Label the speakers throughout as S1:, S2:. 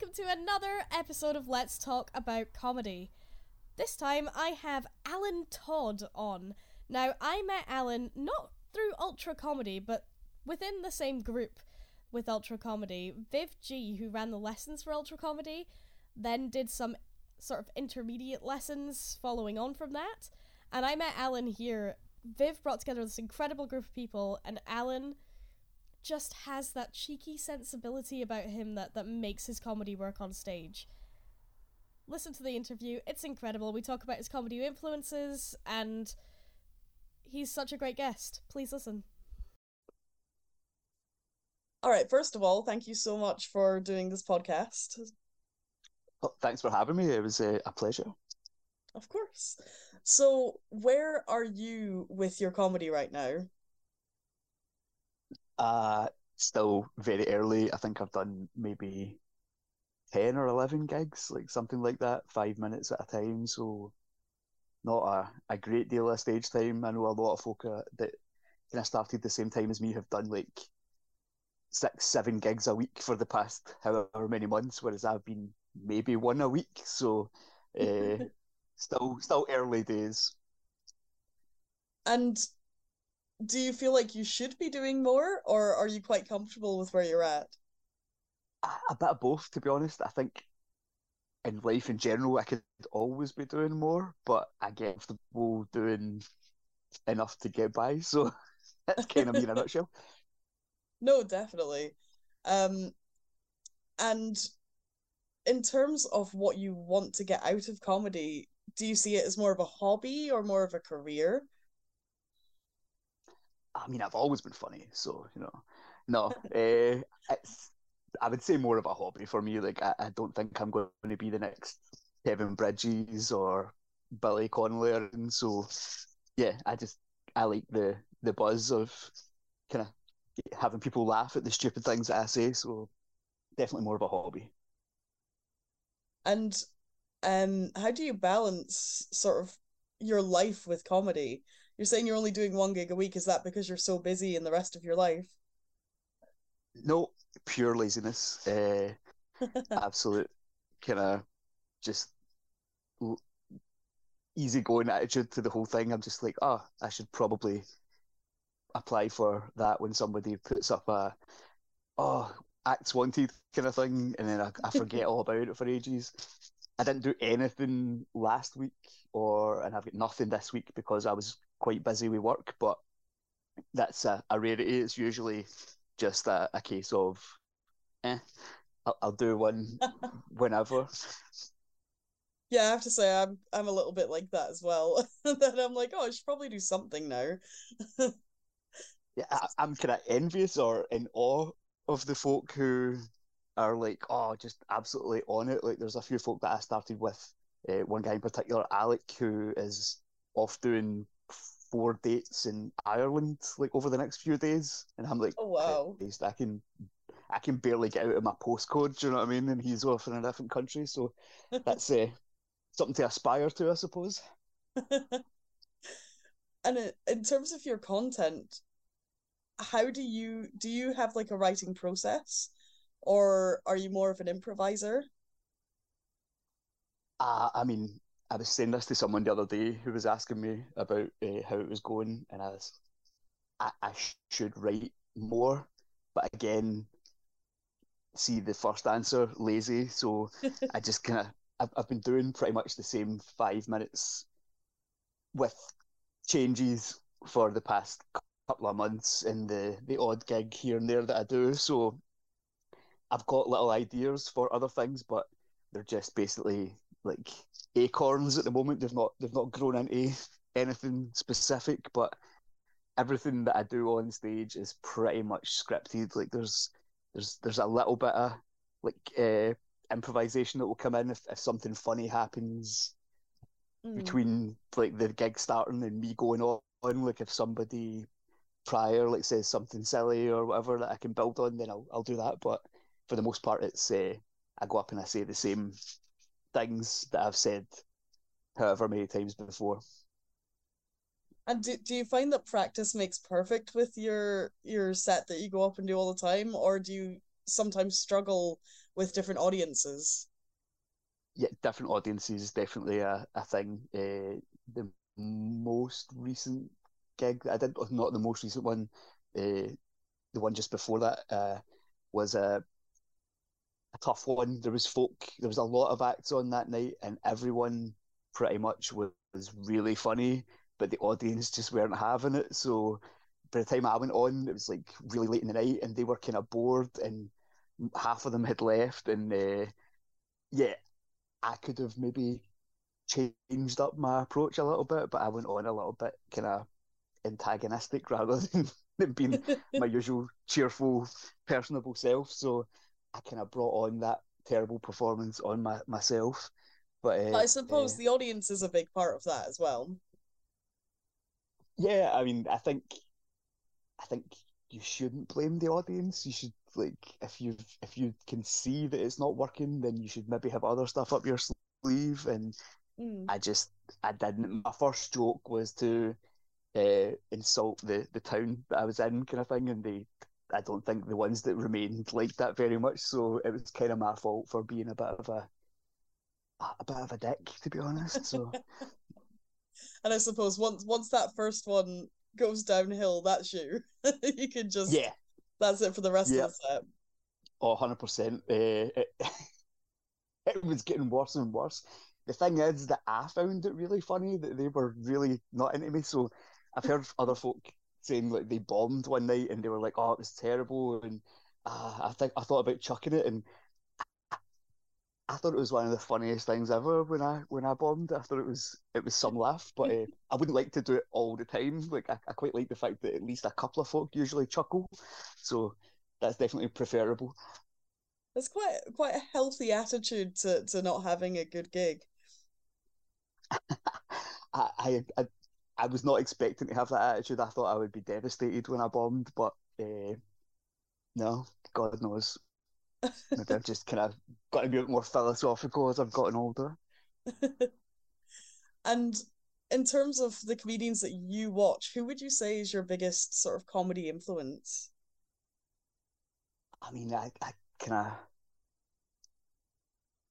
S1: welcome to another episode of Let's Talk About Comedy. This time I have Alan Todd on. Now, I met Alan not through Ultra Comedy, but within the same group with Ultra Comedy. Viv Gee, who ran the lessons for Ultra Comedy, then did some sort of intermediate lessons following on from that. And I met Alan here. Viv brought together this incredible group of people, and Alan just has that cheeky sensibility about him that, that makes his comedy work on stage. Listen to the interview, it's incredible. We talk about his comedy influences, and he's such a great guest. Please listen.
S2: All right, first of all, thank you so much for doing this podcast.
S3: Well, thanks for having me. It was a, a pleasure.
S2: Of course. So, where are you with your comedy right now?
S3: Uh, still very early. I think I've done maybe 10 or 11 gigs, like something like that, five minutes at a time. So, not a, a great deal of stage time. I know a lot of folk uh, that kind of started the same time as me have done like six, seven gigs a week for the past however many months, whereas I've been maybe one a week. So, uh, still, still early days.
S2: And do you feel like you should be doing more, or are you quite comfortable with where you're at?
S3: A, bit of both, to be honest. I think in life in general, I could always be doing more, but I get comfortable doing enough to get by. So that's kind of me in a nutshell.
S2: No, definitely. Um, and in terms of what you want to get out of comedy, do you see it as more of a hobby or more of a career?
S3: I mean, I've always been funny, so you know, no, uh, it's I would say more of a hobby for me. Like, I, I don't think I'm going to be the next Kevin Bridges or Billy Connolly, and so yeah, I just I like the the buzz of kind of having people laugh at the stupid things that I say. So definitely more of a hobby.
S2: And um, how do you balance sort of your life with comedy? You're saying you're only doing one gig a week. Is that because you're so busy in the rest of your life?
S3: No, pure laziness. Uh, absolute kind of just easygoing attitude to the whole thing. I'm just like, oh, I should probably apply for that when somebody puts up a oh acts wanted kind of thing, and then I, I forget all about it for ages. I didn't do anything last week, or and I've got nothing this week because I was quite busy with work. But that's a, a rarity. It's usually just a, a case of, eh, I'll, I'll do one whenever.
S2: Yeah, I have to say I'm I'm a little bit like that as well. that I'm like, oh, I should probably do something now.
S3: yeah, I, I'm kind of envious or in awe of the folk who are like, oh, just absolutely on it. Like, there's a few folk that I started with. Uh, one guy in particular, Alec, who is off doing four dates in Ireland like over the next few days, and I'm like,
S2: oh wow,
S3: I can I can barely get out of my postcode. Do you know what I mean? And he's off in a different country, so that's uh, something to aspire to, I suppose.
S2: and in terms of your content, how do you do? You have like a writing process, or are you more of an improviser?
S3: Uh, I mean, I was saying this to someone the other day who was asking me about uh, how it was going, and I was, I, I should write more, but again, see the first answer, lazy. So I just kind of, I've, I've been doing pretty much the same five minutes with changes for the past couple of months in the the odd gig here and there that I do. So I've got little ideas for other things, but they're just basically like acorns at the moment. They've not they've not grown into anything specific, but everything that I do on stage is pretty much scripted. Like there's there's there's a little bit of like uh, improvisation that will come in if, if something funny happens mm. between like the gig starting and me going on. Like if somebody prior like says something silly or whatever that I can build on, then I'll I'll do that. But for the most part, it's uh, I go up and I say the same things that I've said however many times before.
S2: And do, do you find that practice makes perfect with your your set that you go up and do all the time, or do you sometimes struggle with different audiences.
S3: Yeah, different audiences is definitely a, a thing. Uh, the most recent gig that I did, not the most recent one, uh, the one just before that, uh, was a tough one. There was folk, there was a lot of acts on that night, and everyone pretty much was, was really funny, but the audience just weren't having it. So by the time I went on, it was like really late in the night, and they were kind of bored, and half of them had left, and uh, yeah, I could have maybe changed up my approach a little bit, but I went on a little bit kind of antagonistic rather than, than being my usual cheerful, personable self. So I kind of brought on that terrible performance on my, myself. But, uh,
S2: I suppose
S3: uh,
S2: the audience is a big part of that as well.
S3: Yeah, I mean, I think, I think you shouldn't blame the audience. You should like if you if you can see that it's not working, then you should maybe have other stuff up your sleeve. And
S2: Mm.
S3: I just I didn't. My first joke was to uh, insult the the town that I was in, kind of thing, and they. I don't think the ones that remained liked that very much, so it was kind of my fault for being a bit of a a bit of a dick, to be honest. So
S2: And I suppose once once that first one goes downhill, that's you. you can just
S3: yeah,
S2: that's it for the rest
S3: Yeah.
S2: of the set.
S3: Oh, 100%. Uh, it, it was getting worse and worse. The thing is that I found it really funny that they were really not into me. So I've heard other folk saying like they bombed one night and they were like, "Oh, it was terrible," and uh, I think I thought about chucking it, and I, I thought it was one of the funniest things ever when I when I bombed. I thought it was it was some laugh, but uh, I wouldn't like to do it all the time. Like I, I quite like the fact that at least a couple of folk usually chuckle, so that's definitely preferable.
S2: That's quite quite a healthy attitude to to not having a good gig.
S3: I, I, I, I was not expecting to have that attitude. I thought I would be devastated when I bombed, but uh, no, God knows. Maybe I've just kind of got to be a bit more philosophical as I've gotten older.
S2: And in terms of the comedians that you watch, who would you say is your biggest sort of comedy influence?
S3: I mean, I, I kind of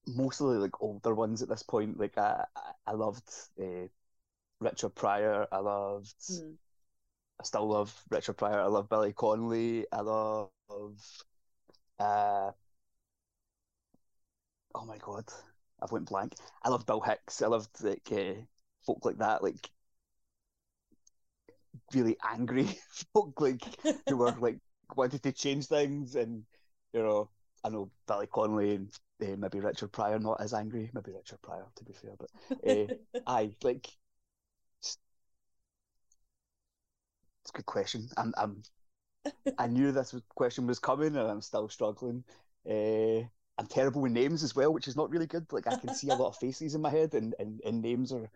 S3: mostly like older ones at this point. Like I, I- I loved uh, Richard Pryor. I loved.
S2: Hmm.
S3: I still love Richard Pryor. I love Billy Connolly. I love. Uh, oh my god, I've went blank. I love Bill Hicks. I loved like uh, folk like that, like really angry folk, like who were like wanted to change things, and you know, I know Billy Connolly and uh, maybe Richard Pryor not as angry. Maybe Richard Pryor, to be fair, but uh, I like. It's a good question. I'm, I'm I knew this question was coming, and I'm still struggling. Uh, I'm terrible with names as well, which is not really good. Like I can see a lot of faces in my head, and, and, and names are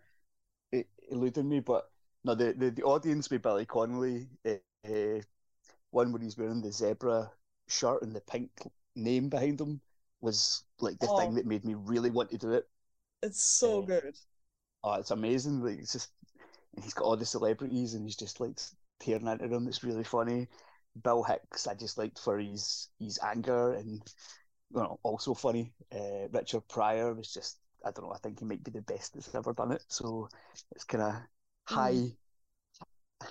S3: e- eluding me. But no, the, the, the audience with Billy Connolly, uh, one where he's wearing the zebra shirt and the pink name behind him, was like the
S2: Oh.
S3: thing that made me really want to do it.
S2: It's so
S3: Uh,
S2: good.
S3: Oh, it's amazing. Like it's just he's got all the celebrities and he's just like tearing into them. It's really funny. Bill Hicks, I just liked for his his anger and you know, also funny. Uh, Richard Pryor was just I don't know, I think he might be the best that's ever done it. So it's kinda high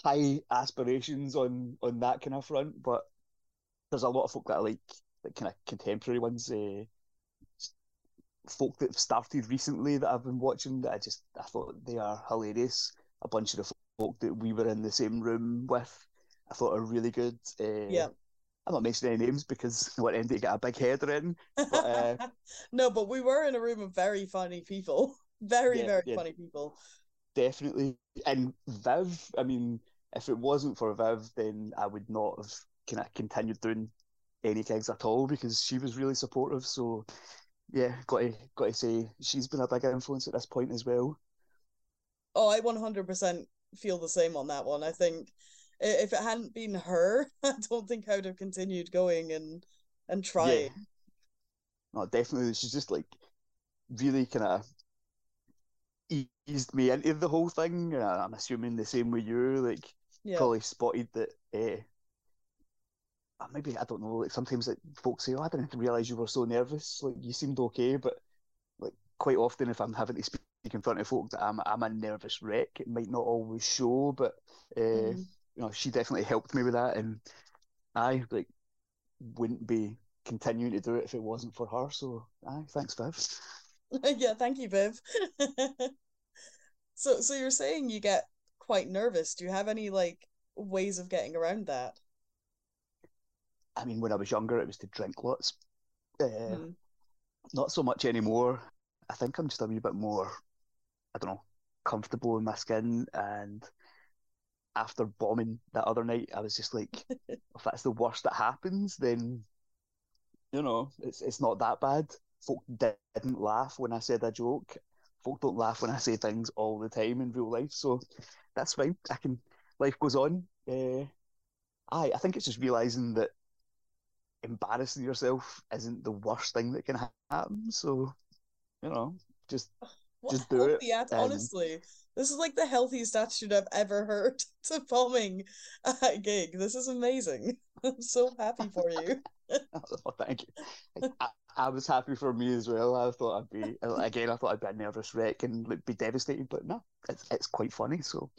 S3: high aspirations on on that kind of front, but there's a lot of folk that I like, like kind of contemporary ones, uh, folk that have started recently that I've been watching that I just I thought they are hilarious. A bunch of the folk that we were in the same room with, I thought are really good. Uh,
S2: Yeah.
S3: I'm not mentioning any names because want them to get a big head but, uh,
S2: no, but we were in a room of very funny people. Very,
S3: Yeah,
S2: very
S3: yeah.
S2: funny people.
S3: definitely. And Viv, I mean, if it wasn't for Viv, then I would not have kind of continued doing any gigs at all because she was really supportive. So, yeah, got to got to say she's been a big influence at this point as well.
S2: Oh, I 100% feel the same on that one. I think if it hadn't been her, I don't think I would have continued going and and trying.
S3: No, definitely, she's just like really kind of eased me into the whole thing. And I'm assuming the same with you, like
S2: Yeah.
S3: probably spotted that uh, uh, maybe I don't know. Like sometimes like folks say, "Oh, I didn't realize you were so nervous. Like you seemed okay," but like quite often, if I'm having to speak in front of folk, that I'm I'm a nervous wreck. It might not always show, but uh, mm. you know, she definitely helped me with that, and I like wouldn't be continuing to do it if it wasn't for her. So, aye, thanks, Viv.
S2: yeah, thank you, Viv. so, so you're saying you get quite nervous. Do you have any like ways of getting around that?
S3: I mean, when I was younger, it was to drink lots. Uh, mm. Not so much anymore. I think I'm just a wee bit more, I don't know, comfortable in my skin. And after bombing that other night, I was just like, if that's the worst that happens, then you know, it's it's not that bad. Folk didn't laugh when I said a joke. Folk don't laugh when I say things all the time in real life, so that's fine. I can. Life goes on. Uh, I I think it's just realizing that embarrassing yourself isn't the worst thing that can happen. So, you know, just just do it.
S2: Honestly, this is like the healthiest attitude I've ever heard to bombing a gig. This is amazing. I'm so happy for you.
S3: oh, thank you. I, I, was happy for me as well. I thought I'd be again. I thought I'd be a nervous wreck and like, be devastated, but no, it's it's quite funny. So,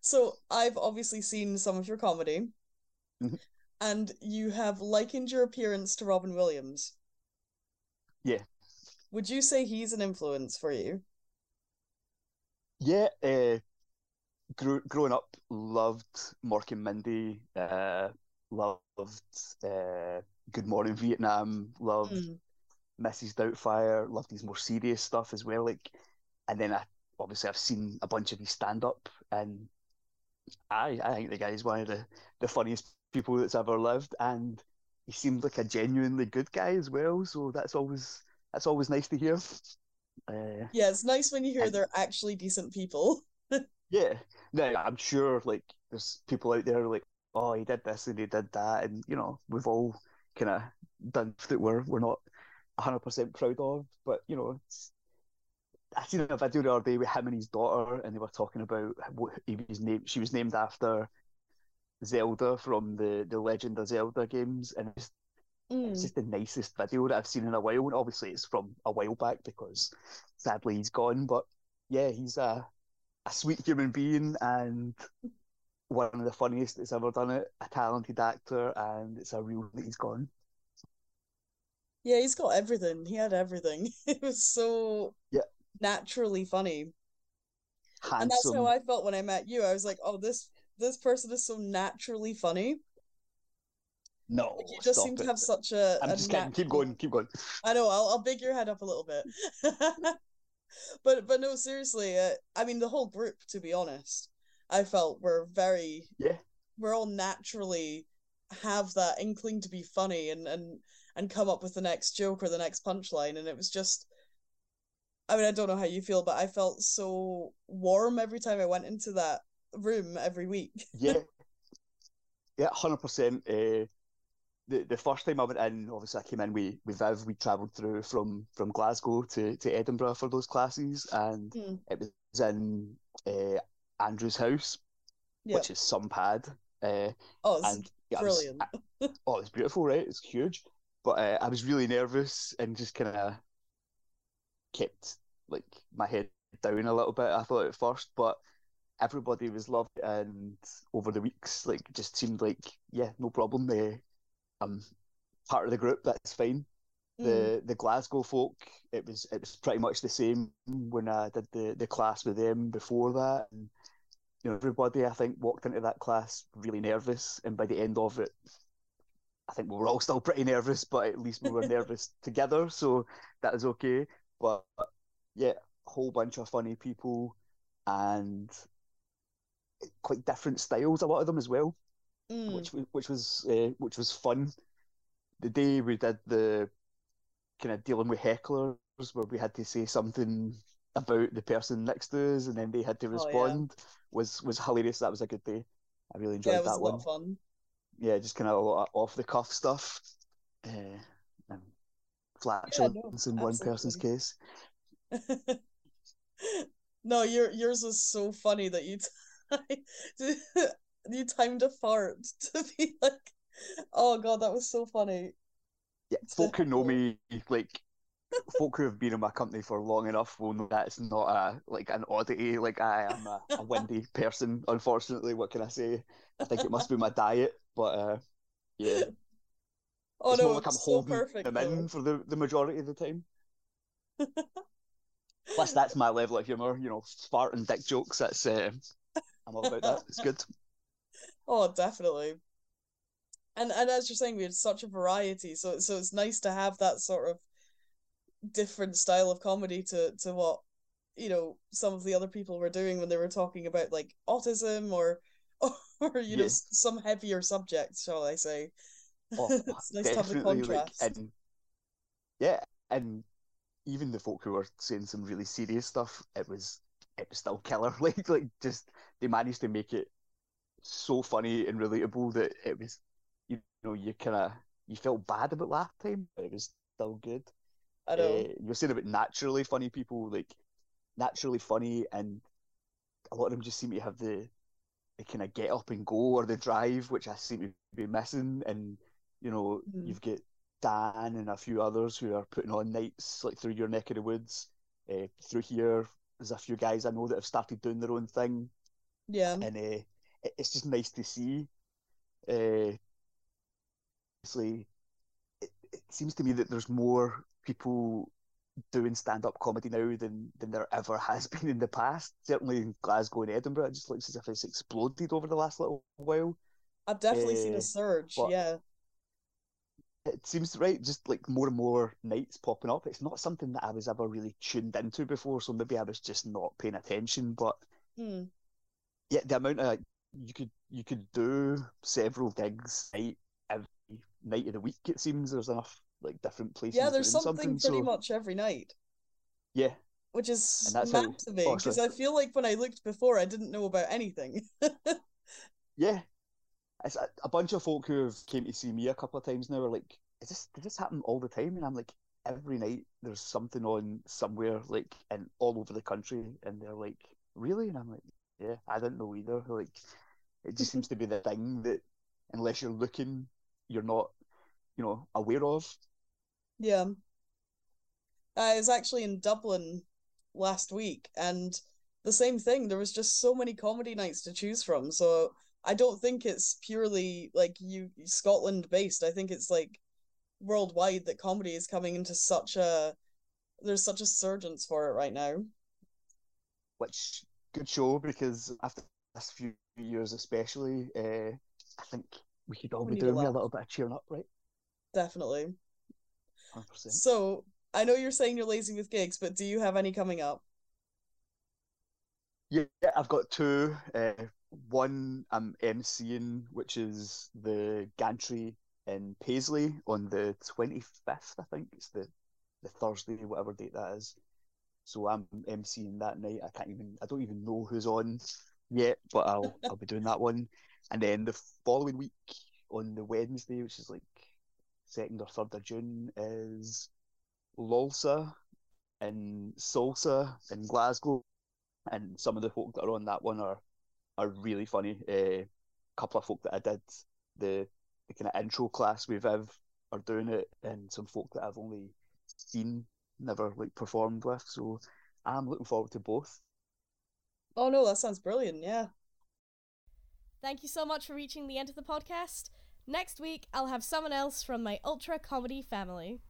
S2: so I've obviously seen some of your comedy, mm-hmm. and you have likened your appearance to Robin Williams.
S3: Yeah.
S2: Would you say he's an influence for you?
S3: Yeah, uh, grew, growing up, loved Mork and Mindy. Uh, loved uh, Good Morning Vietnam, loved mm. Mrs. Doubtfire, loved his more serious stuff as well. Like, and then I obviously I've seen a bunch of his stand up, and I I think the guy's one of the the funniest people that's ever lived, and he seemed like a genuinely good guy as well. So that's always that's always nice to hear.
S2: Uh, yeah, it's nice when you hear and, they're actually decent people.
S3: yeah, no, I'm sure like there's people out there like, oh, he did this and he did that, and you know, we've all kind of done that we're we're not hundred percent proud of, but you know, it's. I seen a video the other day with him and his daughter, and they were talking about what he was named. She was named after Zelda from the the Legend of Zelda games, and mm. it's just the nicest video that I've seen in a while. And obviously, it's from a while back because sadly he's gone. But yeah, he's a a sweet human being and one of the funniest that's ever done it, a talented actor, and it's a real that he's gone.
S2: Yeah, he's got everything. He had everything. It was so
S3: yeah
S2: naturally funny. Handsome. And that's how I felt when I met you. I was like, oh, this this person is so naturally funny.
S3: No,
S2: you just seem it. to have such a.
S3: I'm
S2: a
S3: just kidding. Keep going. Keep going.
S2: I know. I'll I'll big your head up a little bit. but but no, seriously. Uh, I mean, the whole group, to be honest, I felt were very
S3: yeah.
S2: We're all naturally have that inkling to be funny and and and come up with the next joke or the next punchline, and it was just. I mean, I don't know how you feel, but I felt so warm every time I went into that room every week.
S3: yeah, yeah, hundred percent. Uh, the the first time I went in, obviously I came in with, with Viv. We travelled through from from Glasgow to, to Edinburgh for those classes, and mm. it was in uh, Andrew's house, yep. which is some pad. Uh,
S2: oh, and, brilliant!
S3: Was, oh, it's beautiful, right? It's huge, but uh, I was really nervous and just kind of kept like my head down a little bit. I thought at first, but everybody was loved, and over the weeks, like just seemed like yeah, no problem. Uh, I'm part of the group. That's fine. Mm. The the Glasgow folk, it was it was pretty much the same when I did the, the class with them before that. And, you know, everybody I think walked into that class really nervous, and by the end of it, I think we were all still pretty nervous, but at least we were nervous together, so that is okay. But yeah, a whole bunch of funny people, and quite different styles. A lot of them as well mm. which which was uh, which was fun. The day we did the kind of dealing with hecklers, where we had to say something about the person next to us, and then they had to respond, oh, yeah. was was hilarious. That was a good day. I really enjoyed
S2: yeah,
S3: that
S2: one. fun.
S3: Yeah, just kind of a lot of off the cuff stuff, uh, and flatulence yeah, no, in one person's case.
S2: no, your yours was so funny that you. T- you timed a fart to be like, oh god, that was so funny.
S3: Yeah, folk who know me, like folk who have been in my company for long enough, will know that it's not a like an oddity. Like I am a, a windy person, unfortunately. What can I say? I think it must be my diet, but uh, yeah,
S2: Oh
S3: it's
S2: no,
S3: like I'm
S2: so
S3: holding
S2: perfect
S3: them
S2: though.
S3: in for the, the majority of the time. Plus, that's my level of humor. You know, fart and dick jokes. That's uh, I'm all about that. It's good.
S2: Oh, definitely. And and as you're saying, we had such a variety, so so it's nice to have that sort of different style of comedy to to what you know some of the other people were doing when they were talking about like autism or or you know
S3: Yeah.
S2: some heavier subjects, shall I say?
S3: Oh,
S2: It's nice to have the
S3: definitely. Like,
S2: contrast.
S3: and yeah, and even the folk who were saying some really serious stuff, it was it was still killer. Like like just they managed to make it so funny and relatable that it was you know you kind of you felt bad about laughing, but it was still good.
S2: I know.
S3: Uh, you're saying about naturally funny people, like naturally funny, and a lot of them just seem to have the the kind of get up and go or the drive, which I seem to be missing. And you know,
S2: Mhm.
S3: you've got Dan and a few others who are putting on nights like through your neck of the woods. Uh, through here, there's a few guys I know that have started doing their own thing,
S2: Yeah.
S3: and uh, it's just nice to see. Uh, obviously, it, it seems to me that there's more people doing stand-up comedy now than than there ever has been in the past. Certainly in Glasgow and Edinburgh, it just looks as if it's exploded over the last little while.
S2: I've definitely seen
S3: eh,
S2: a surge.
S3: but-
S2: Yeah.
S3: It seems right, just like more and more nights popping up. It's not something that I was ever really tuned into before, so maybe I was just not paying attention. But
S2: Hmm.
S3: yeah, the amount of you could you could do several gigs night every night of the week. It seems there's enough like different places.
S2: Yeah, there's
S3: doing
S2: something pretty
S3: so,
S2: much every night,
S3: Yeah,
S2: which is
S3: And that's how-
S2: mad to me because. I feel like when I looked before, I didn't know about anything.
S3: yeah. It's a, a bunch of folk who have came to see me a couple of times now are like, "Is this does this happen all the time?" And I'm like, every night there's something on somewhere like and all over the country, and they're like, "Really?" And I'm like, "Yeah, I didn't know either." Like, it just seems to be the thing that unless you're looking, you're not, you know, aware of.
S2: Yeah. I was actually in Dublin last week, and the same thing. There was just so many comedy nights to choose from. So I don't think it's purely like you Scotland based. I think it's like worldwide that comedy is coming into such a there's such a surgence for it right now.
S3: which good show because after this few years especially, uh, I think we could all
S2: We
S3: be
S2: need a
S3: doing a little bit of cheering up, right?
S2: Definitely.
S3: Hundred percent.
S2: So I know you're saying you're lazy with gigs, but do you have any coming up?
S3: Yeah, I've got two. Uh, one I'm emceeing, which is the Gantry in Paisley on the 25th, I think. It's the, the Thursday, whatever date that is. So I'm emceeing that night. I can't even, I don't even know who's on yet, but I'll I'll be doing that one. And then the following week on the Wednesday, which is like second or third of June, is Lolsa and Salsa in Glasgow and some of the folk that are on that one are are really funny. A couple of folk that I did the the kind of intro class with Viv are doing it, and some folk that I've only seen, never like performed with. So I'm looking forward to both.
S2: Oh no, that sounds brilliant. Yeah.
S1: Thank you so much for reaching the end of the podcast. Next week, I'll have someone else from my ultra comedy family.